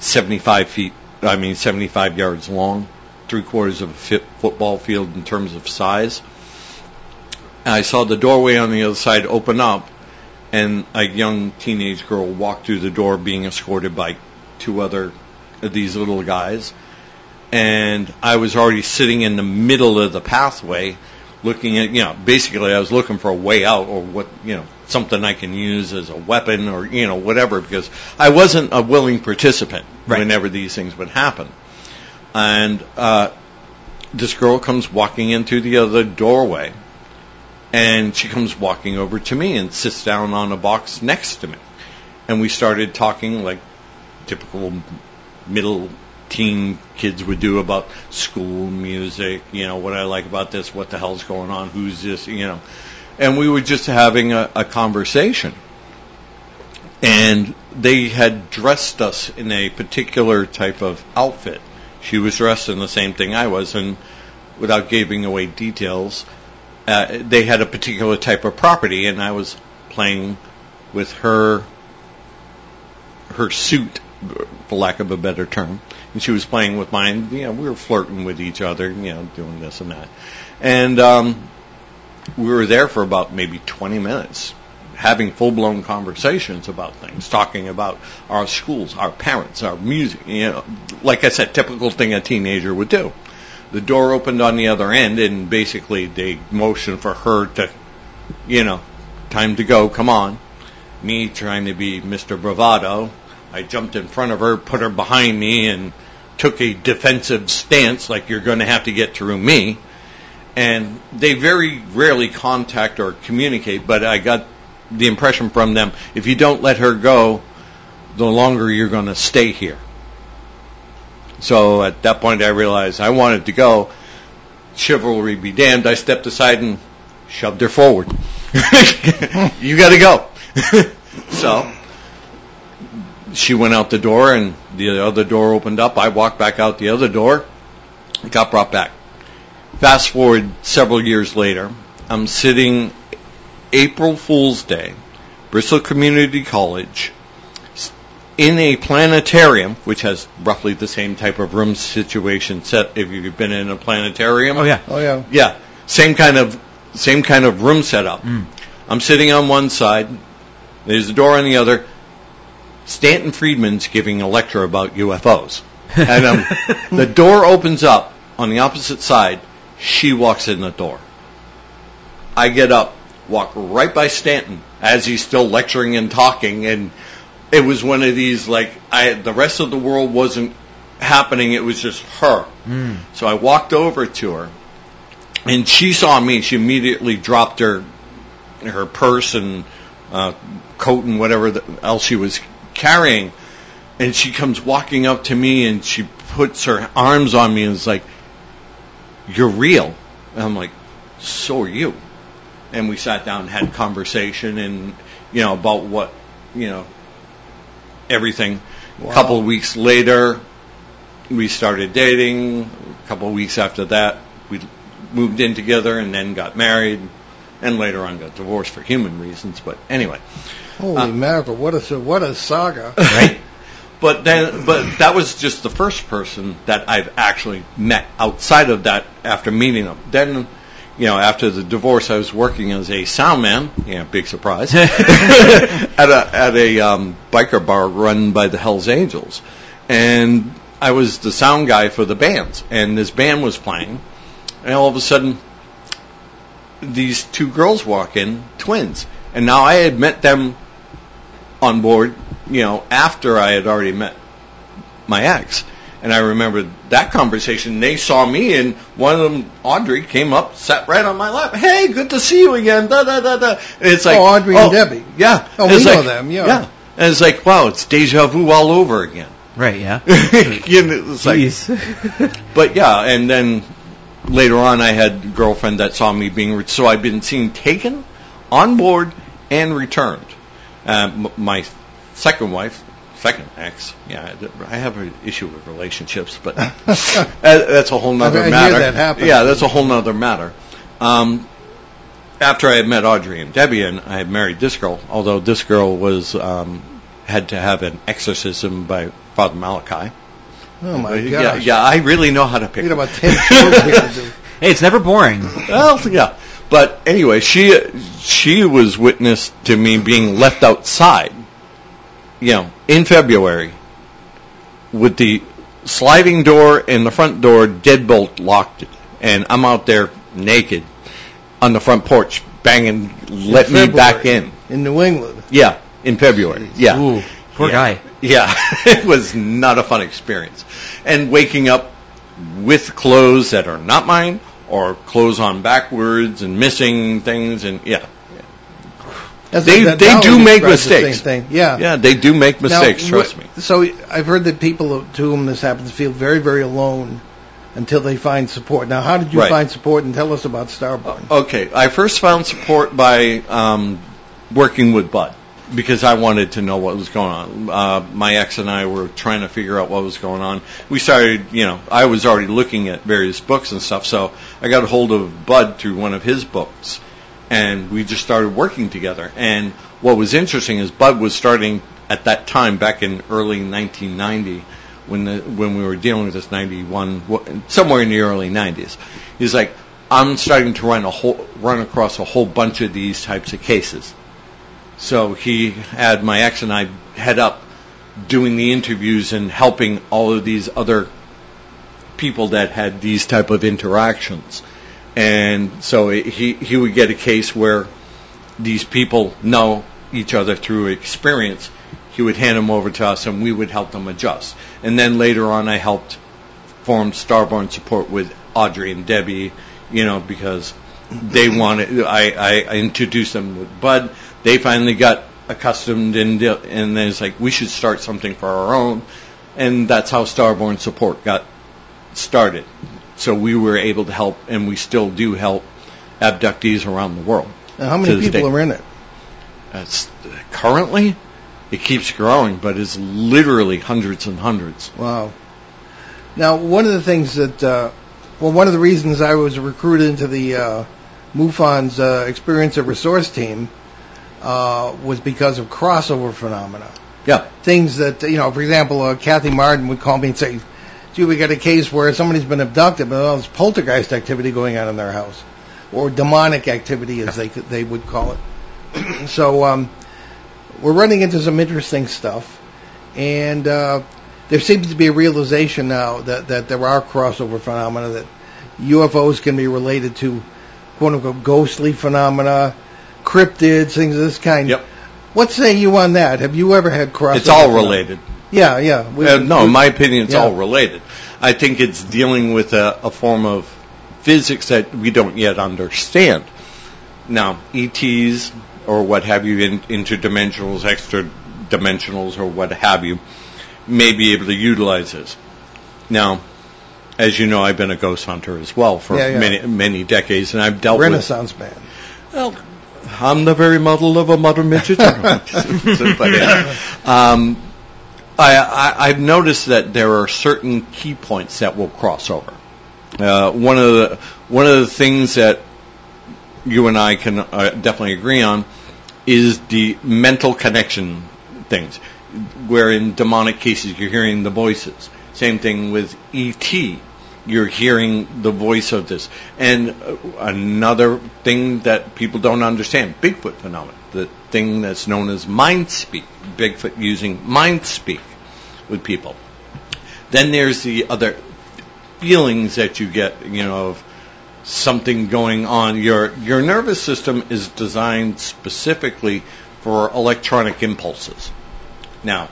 75 feet, I mean 75 yards long, three quarters of a fit football field in terms of size. I saw the doorway on the other side open up, and a young teenage girl walked through the door being escorted by two other of these little guys. And I was already sitting in the middle of the pathway looking at, you know, basically I was looking for a way out or what, you know, something I can use as a weapon or, you know, whatever because I wasn't a willing participant Right. whenever these things would happen. And, uh, this girl comes walking in through the other doorway and she comes walking over to me and sits down on a box next to me. And we started talking like typical middle teen kids would do about school, music, you know, what I like about this, what the hell's going on, who's this, you know. And we were just having a, a conversation. And they had dressed us in a particular type of outfit. She was dressed in the same thing I was, and without giving away details, uh, they had a particular type of property, and I was playing with her her suit, for lack of a better term, and she was playing with mine. You know, we were flirting with each other, you know, doing this and that, and um, we were there for about maybe 20 minutes. Having full blown conversations about things, talking about our schools, our parents, our music, you know, like I said, typical thing a teenager would do the door opened on the other end, and basically they motioned for her to, you know, time to go, come on. Me trying to be Mr. Bravado, I jumped in front of her, put her behind me, and took a defensive stance like you're going to have to get through me. And they very rarely contact or communicate, but I got the impression from them if you don't let her go, the longer you're going to stay here. So at that point, I realized I wanted to go. chivalry be damned, I stepped aside and shoved her forward. <laughs> you got to go. <laughs> so she went out the door, and the other door opened up. I walked back out the other door, got brought back. Fast forward several years later, I'm sitting April Fool's Day, Bristol Community College, in a planetarium, which has roughly the same type of room situation set if you've been in a planetarium. Oh yeah. Oh yeah. Yeah, same kind of same kind of room setup. I'm sitting on one side. There's a door on the other. Stanton Friedman's giving a lecture about UFOs, <laughs> and um, the door opens up on the opposite side. She walks in the door. I get up, walk right by Stanton as he's still lecturing and talking, and it was one of these like I the rest of the world wasn't happening. It was just her. So I walked over to her, and she saw me. She immediately dropped her her purse and uh, coat and whatever the, else she was carrying, and she comes walking up to me and she puts her arms on me and is like, "You're real." And I'm like, "So are you." And we sat down and had conversation and you know about what you know everything. A couple of weeks later, we started dating. A couple of weeks after that, we moved in together and then got married, and later on got divorced for human reasons. But anyway, Holy Uh, mackerel! What a what a saga. Right. But then, but that was just the first person that I've actually met outside of that after meeting them. Then, you know, after the divorce, I was working as a sound man. Yeah, big surprise. <laughs> at a at a um, biker bar run by the Hell's Angels, and I was the sound guy for the bands. And this band was playing, and all of a sudden, these two girls walk in, twins, and now I had met them on board, you know, after I had already met my ex. And I remember that conversation. They saw me, and one of them, Audrey, came up, sat right on my lap. Hey, good to see you again. Da da da da. And it's like, Oh, Audrey and Debbie. Yeah. Oh, And we it's know like- them, yeah. Yeah. And it's like, wow, it's deja vu all over again. Right. Yeah. <laughs> you know, it's like, <laughs> but yeah, and then later on, I had a girlfriend that saw me being, re- so I've been seen taken, on board, and returned. Uh, m- my second wife, second ex, yeah, I have an issue with relationships, but <laughs> that's a whole nother I hear matter. that happen. Yeah, that's a whole nother matter. Um, after I had met Audrey and Debbie, and I had married this girl, although this girl was um, had to have an exorcism by Father Malachi. Oh my yeah, gosh! yeah, I really know how to pick. About ten here to do. <laughs> Hey, it's never boring. Well, yeah. But anyway, she she was witness to me being left outside, you know, in February, with the sliding door and the front door deadbolt locked, and I'm out there naked on the front porch banging, let me back in. in New England. Yeah, in February. Yeah. Ooh, poor Yeah. guy. Yeah, <laughs> it was not a fun experience. And waking up with clothes that are not mine or clothes on backwards and missing things and yeah. That's They- that they do make the mistakes. Thing. Yeah. Yeah, they do make Now, mistakes, trust wh- me. So I've heard that people to whom this happens feel very, very alone until they find support. Now, how did you Right. find support? And tell us about Starborn. Okay, I first found support by um, working with Budd because I wanted to know what was going on. Uh, my ex and I were trying to figure out what was going on. We started, you know, I was already looking at various books and stuff, so I got a hold of Budd through one of his books, and we just started working together. And what was interesting is Budd was starting at that time back in early 1990 when the, when we were dealing with this 91 somewhere in the early 90s. He's like, I'm starting to run a whole run across a whole bunch of these types of cases. So he had my ex and I head up doing the interviews and helping all of these other people that had these type of interactions. And so he he would get a case where these people know each other through experience. He would hand them over to us, and we would help them adjust. And then later on, I helped form Starborn support with Audrey and Debbie, you know, because they wanted. I, I, introduced them with Budd. They finally got accustomed, and and then it's like we should start something for our own, and that's how Starborn support got started. So we were able to help, and we still do help abductees around the world. Now, how many people are in it? Currently it keeps growing, but it's literally hundreds and hundreds. Wow. Now, one of the things that, uh, well, one of the reasons I was recruited into the uh, MUFON's uh, Experience of Resource team uh, was because of crossover phenomena. Yeah. Things that, you know, for example, uh, Kathy Marden would call me and say, gee, we got a case where somebody's been abducted, but there's poltergeist activity going on in their house. Or demonic activity, as they, they would call it. <clears throat> so, um, we're running into some interesting stuff. And, uh, there seems to be a realization now that, that there are crossover phenomena, that UFOs can be related to quote unquote ghostly phenomena, cryptids, things of this kind. Yep. What say you on that? Have you ever had crossover? It's all phenomena? related. Yeah, yeah. We- Uh, no, in my opinion, it's yeah. all related. I think it's dealing with a, a form of physics that we don't yet understand. Now, ETs or what have you, in, interdimensionals, extra dimensionals, or what have you, may be able to utilize this. Now, as you know, I've been a ghost hunter as well for Yeah, yeah. many many decades, and I've dealt with Renaissance man. well, I'm the very model of a modern midget. <laughs> um, I, I, I've noticed that there are certain key points that will cross over. Uh, one of the one of the things that you and I can uh, definitely agree on is the mental connection things, where in demonic cases you're hearing the voices. Same thing with ET. You're hearing the voice of this. And uh, another thing that people don't understand, Bigfoot phenomenon, the thing that's known as mind speak. Bigfoot using mind speak with people. Then there's the other feelings that you get, you know, of something going on. Your your nervous system is designed specifically for electronic impulses. Now,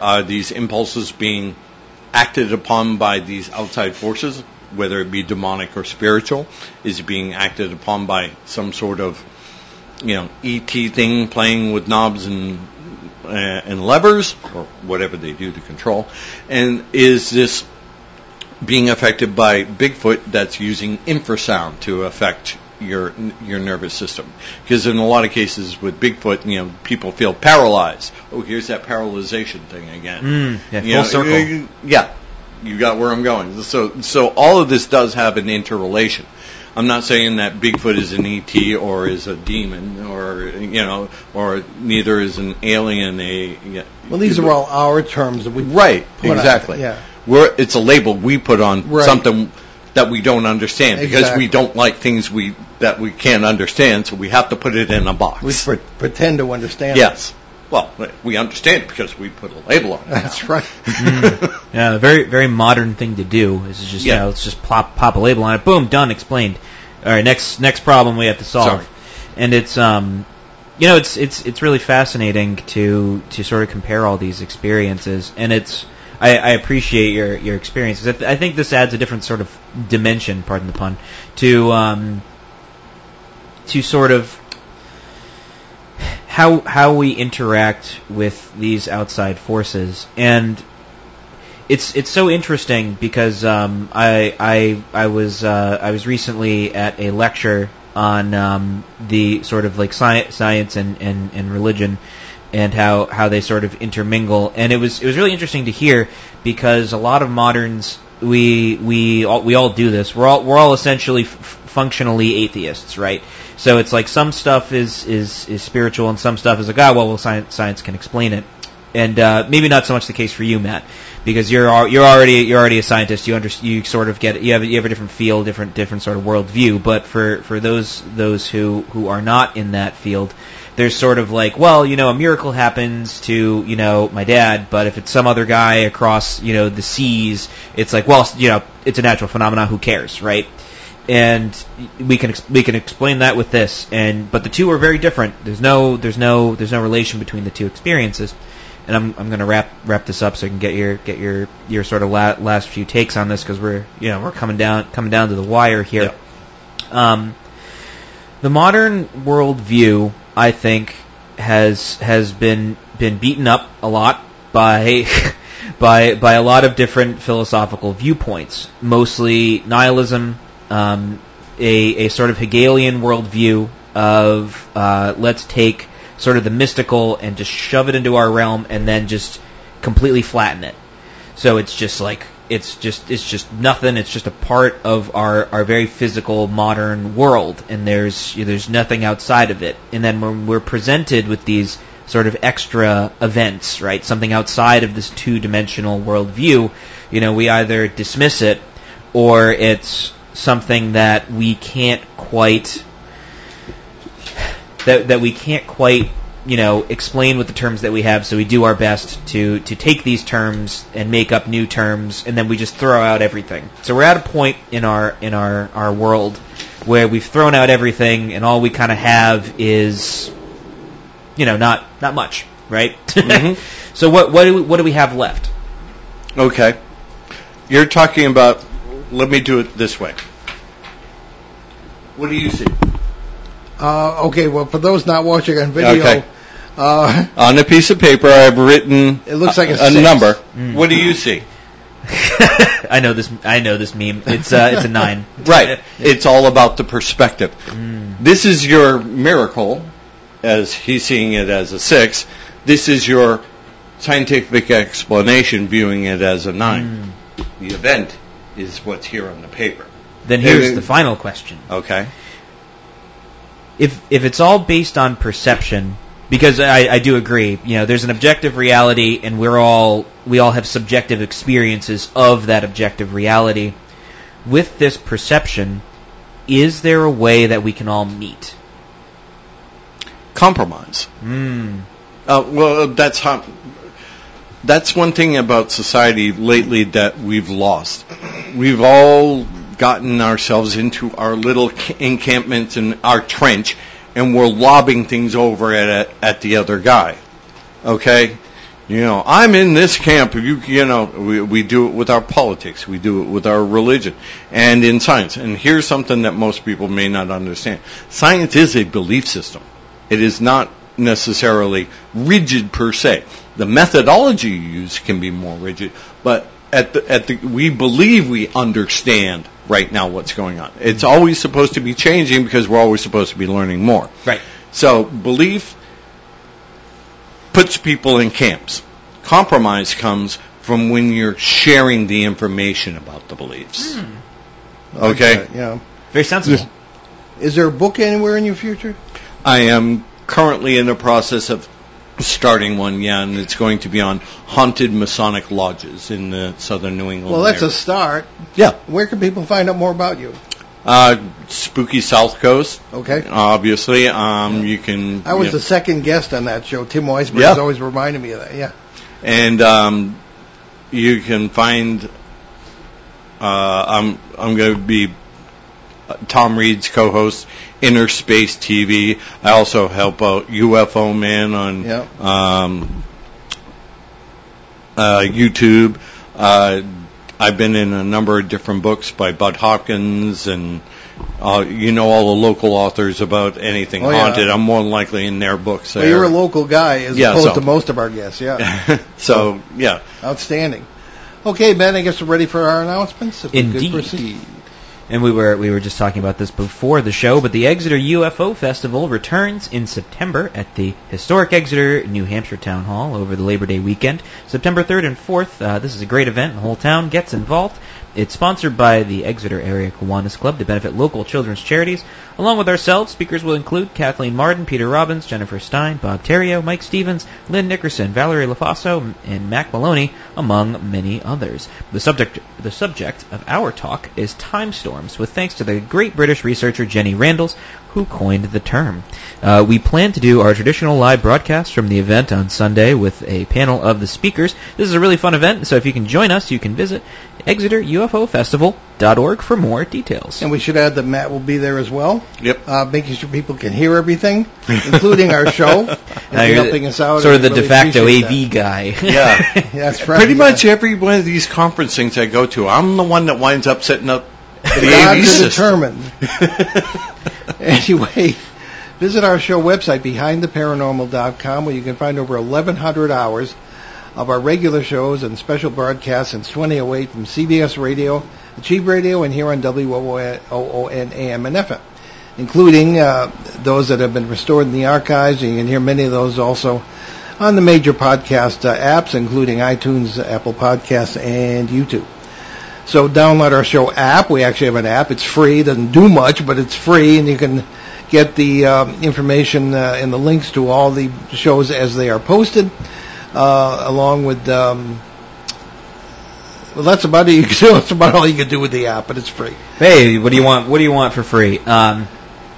are these impulses being acted upon by these outside forces, whether it be demonic or spiritual? Is it being acted upon by some sort of, you know, ET thing playing with knobs and uh, and levers or whatever they do to control? And is this being affected by Bigfoot that's using infrasound to affect your your nervous system. Because in a lot of cases with Bigfoot, you know, people feel paralyzed. Oh, here's that paralyzation thing again. Mm, yeah, You full know, circle. you- Yeah, you got where I'm going. So so all of this does have an interrelation. I'm not saying that Bigfoot is an ET or is a demon or you know or neither is an alien a. Well, these are all our terms that we Right, put on it, exactly. yeah. We're, it's a label we put on Right. something that we don't understand because we don't like things we that we can't understand, so we have to put it in a box. We pre- pretend to understand. yes. Well, we understand it because we put a label on it. That's right. Yeah, a very very modern thing to do is just you Yeah. know let's just pop pop a label on it. Boom, done, explained. All right, next next problem we have to solve. Sorry. And it's um, you know, it's it's it's really fascinating to to sort of compare all these experiences, and it's I, I appreciate your your experiences. I, th- I think this adds a different sort of dimension, pardon the pun, to um, to sort of how how we interact with these outside forces. And it's it's so interesting because um, I I I was uh, I was recently at a lecture on um, the sort of like sci- science and, and, and religion and how, how they sort of intermingle. And it was it was really interesting to hear because a lot of moderns we we all, we all do this. We're all we're all essentially f- functionally atheists right so it's like some stuff is is is spiritual and some stuff is like ah well, well science science can explain it and uh, maybe not so much the case for you, Matt, because you're you're already you're already a scientist. You under, you sort of get you have you have a different field, different different sort of worldview. But for for those those who who are not in that field, there's sort of like, well, you know, a miracle happens to you know my dad, but if it's some other guy across you know the seas, it's like, well, you know, it's a natural phenomenon. Who cares, right? And we can ex- we can explain that with this and but the two are very different. There's no there's no there's no relation between the two experiences. And I'm I'm going to wrap wrap this up so I can get your get your your sort of la- last few takes on this because we're you know we're coming down coming down to the wire here. Um the modern worldview I think has has been been beaten up a lot by <laughs> by by a lot of different philosophical viewpoints, mostly nihilism, um, a a sort of Hegelian worldview of uh, let's take sort of the mystical and just shove it into our realm and then just completely flatten it. So it's just like it's just it's just nothing. It's just a part of our our very physical modern world, and there's there's nothing outside of it. And then when we're presented with these sort of extra events, right, something outside of this two dimensional worldview, you know, we either dismiss it or it's something that we can't quite that that we can't quite you know explain with the terms that we have so we do our best to to take these terms and make up new terms and then we just throw out everything so we're at a point in our in our our world where we've thrown out everything and all we kind of have is you know not not much right Mhm. <laughs> so what what do we, what do we have left Okay. You're talking about, let me do it this way. What do you see? Uh, okay, well, for those not watching on video, Okay. uh, On a piece of paper, I've written It looks like a a, number. Mm. What do you see? <laughs> I know this I know this meme it's uh, it's a 9 <laughs> Right. It's all about the perspective. This is your miracle, as he's seeing it as a six. This is your scientific explanation, viewing it as a nine. The event is what's here on the paper. then here's Uh, the final question Okay. if if it's all based on perception, because I, I do agree, you know, there's an objective reality, and we're all we all have subjective experiences of that objective reality. With this perception, is there a way that we can all meet? Compromise. Mm. Uh, well, that's how. That's one thing about society lately that we've lost. We've all gotten ourselves into our little ca- encampments and our trench, and we're lobbing things over at at the other guy. Okay, you know, I'm in this camp. You you know, we we do it with our politics. We do it with our religion and in science. And here's something that most people may not understand: science is a belief system. It is not necessarily rigid per se. The methodology you use can be more rigid, but at the, at the, we believe we understand right now what's going on. It's mm-hmm. always supposed to be changing because we're always supposed to be learning more. Right. So belief puts people in camps. Compromise comes from when you're sharing the information about the beliefs. Hmm. Okay. yeah. Very sensible. Is there a book anywhere in your future? I am currently in the process of starting one, yeah, and it's going to be on haunted Masonic lodges in the southern New England. Well, that's a start. yeah. Where can people find out more about you? Uh, spooky South Coast, Okay. obviously. Um, you can. I was you the second guest on that show. Tim Weisberg Yeah. has always reminded me of that. Yeah. and um, you can find. Uh, I'm I'm going to be Tom Reed's co-host, Inner Space TV. I also help out UFO Man on Yeah. um, uh, YouTube. Uh, I've been in a number of different books by Budd Hopkins and. Uh, you know all the local authors about anything Oh, yeah. haunted. I'm more than likely in their books. Well, you're a local guy as Yeah, opposed so- to most of our guests. Yeah. <laughs> so yeah, Outstanding. Okay, Ben, I guess we're ready for our announcements. If we could Indeed. And we were we were just talking about this before the show, but the Exeter UFO Festival returns in September at the historic Exeter, New Hampshire Town Hall over the Labor Day weekend, September 3rd and 4th. Uh, this is a great event. The whole town gets involved. It's sponsored by the Exeter Area Kiwanis Club to benefit local children's charities. Along with ourselves, speakers will include Kathleen Marden, Peter Robbins, Jennifer Stein, Bob Terrio, Mike Stevens, Lynn Nickerson, Valerie LaFaso, and Mack Maloney, among many others. The subject, the subject of our talk is time storms, with thanks to the great British researcher Jenny Randles, who coined the term. Uh, we plan to do our traditional live broadcast from the event on Sunday with a panel of the speakers. This is a really fun event, so if you can join us, you can visit ExeterUFOFestival.org for more details. And we should add that Matt will be there as well, yep. uh, making sure people can hear everything, including our show, <laughs> and helping us out. Sort of the really de facto appreciate AV guy. Yeah. <laughs> that. That's right. Pretty yeah. much every one of these conference things I go to, I'm the one that winds up setting up the The gods AV are determined. <laughs> anyway, visit our show website, behindtheparanormal.com, where you can find over 1,100 hours of our regular shows and special broadcasts since 2008 from CBS Radio, Cheap Radio, and here on WOON AM and FM, including uh, those that have been restored in the archives. You can hear many of those also on the major podcast uh, apps, including iTunes, Apple Podcasts, and YouTube. So download our show app. We actually have an app. It's free. It doesn't do much, but it's free, and you can get the uh, information uh, and the links to all the shows as they are posted, uh, along with. Um, well, that's about it. You can, do. that's about all you can do with the app, but it's free. Hey, what do you want? What do you want for free? Um,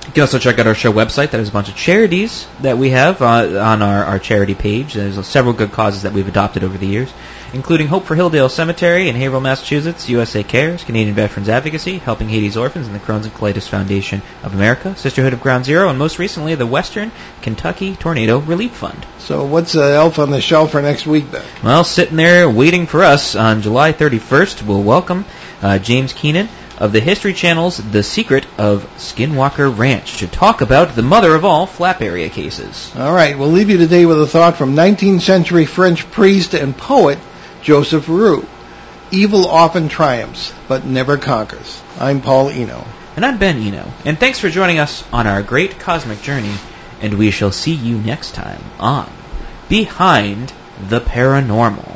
you can also check out our show website. That has a bunch of charities that we have uh, on our, our charity page. There's several good causes that we've adopted over the years, including Hope for Hilldale Cemetery in Haverhill, Massachusetts, USA Cares, Canadian Veterans Advocacy, Helping Haiti's Orphans, and the Crohn's and Colitis Foundation of America, Sisterhood of Ground Zero, and most recently the Western Kentucky Tornado Relief Fund. So what's the elf on the shelf for next week then? Well, sitting there waiting for us on July 31st, we'll welcome uh, James Keenan of the History Channel's The Secret of Skinwalker Ranch to talk about the mother of all flap area cases. All right, we'll leave you today with a thought from 19th century French priest and poet Joseph Roux. Evil often triumphs, but never conquers. I'm Paul Eno. And I'm Ben Eno. And thanks for joining us on our great cosmic journey. And we shall see you next time on Behind the Paranormal.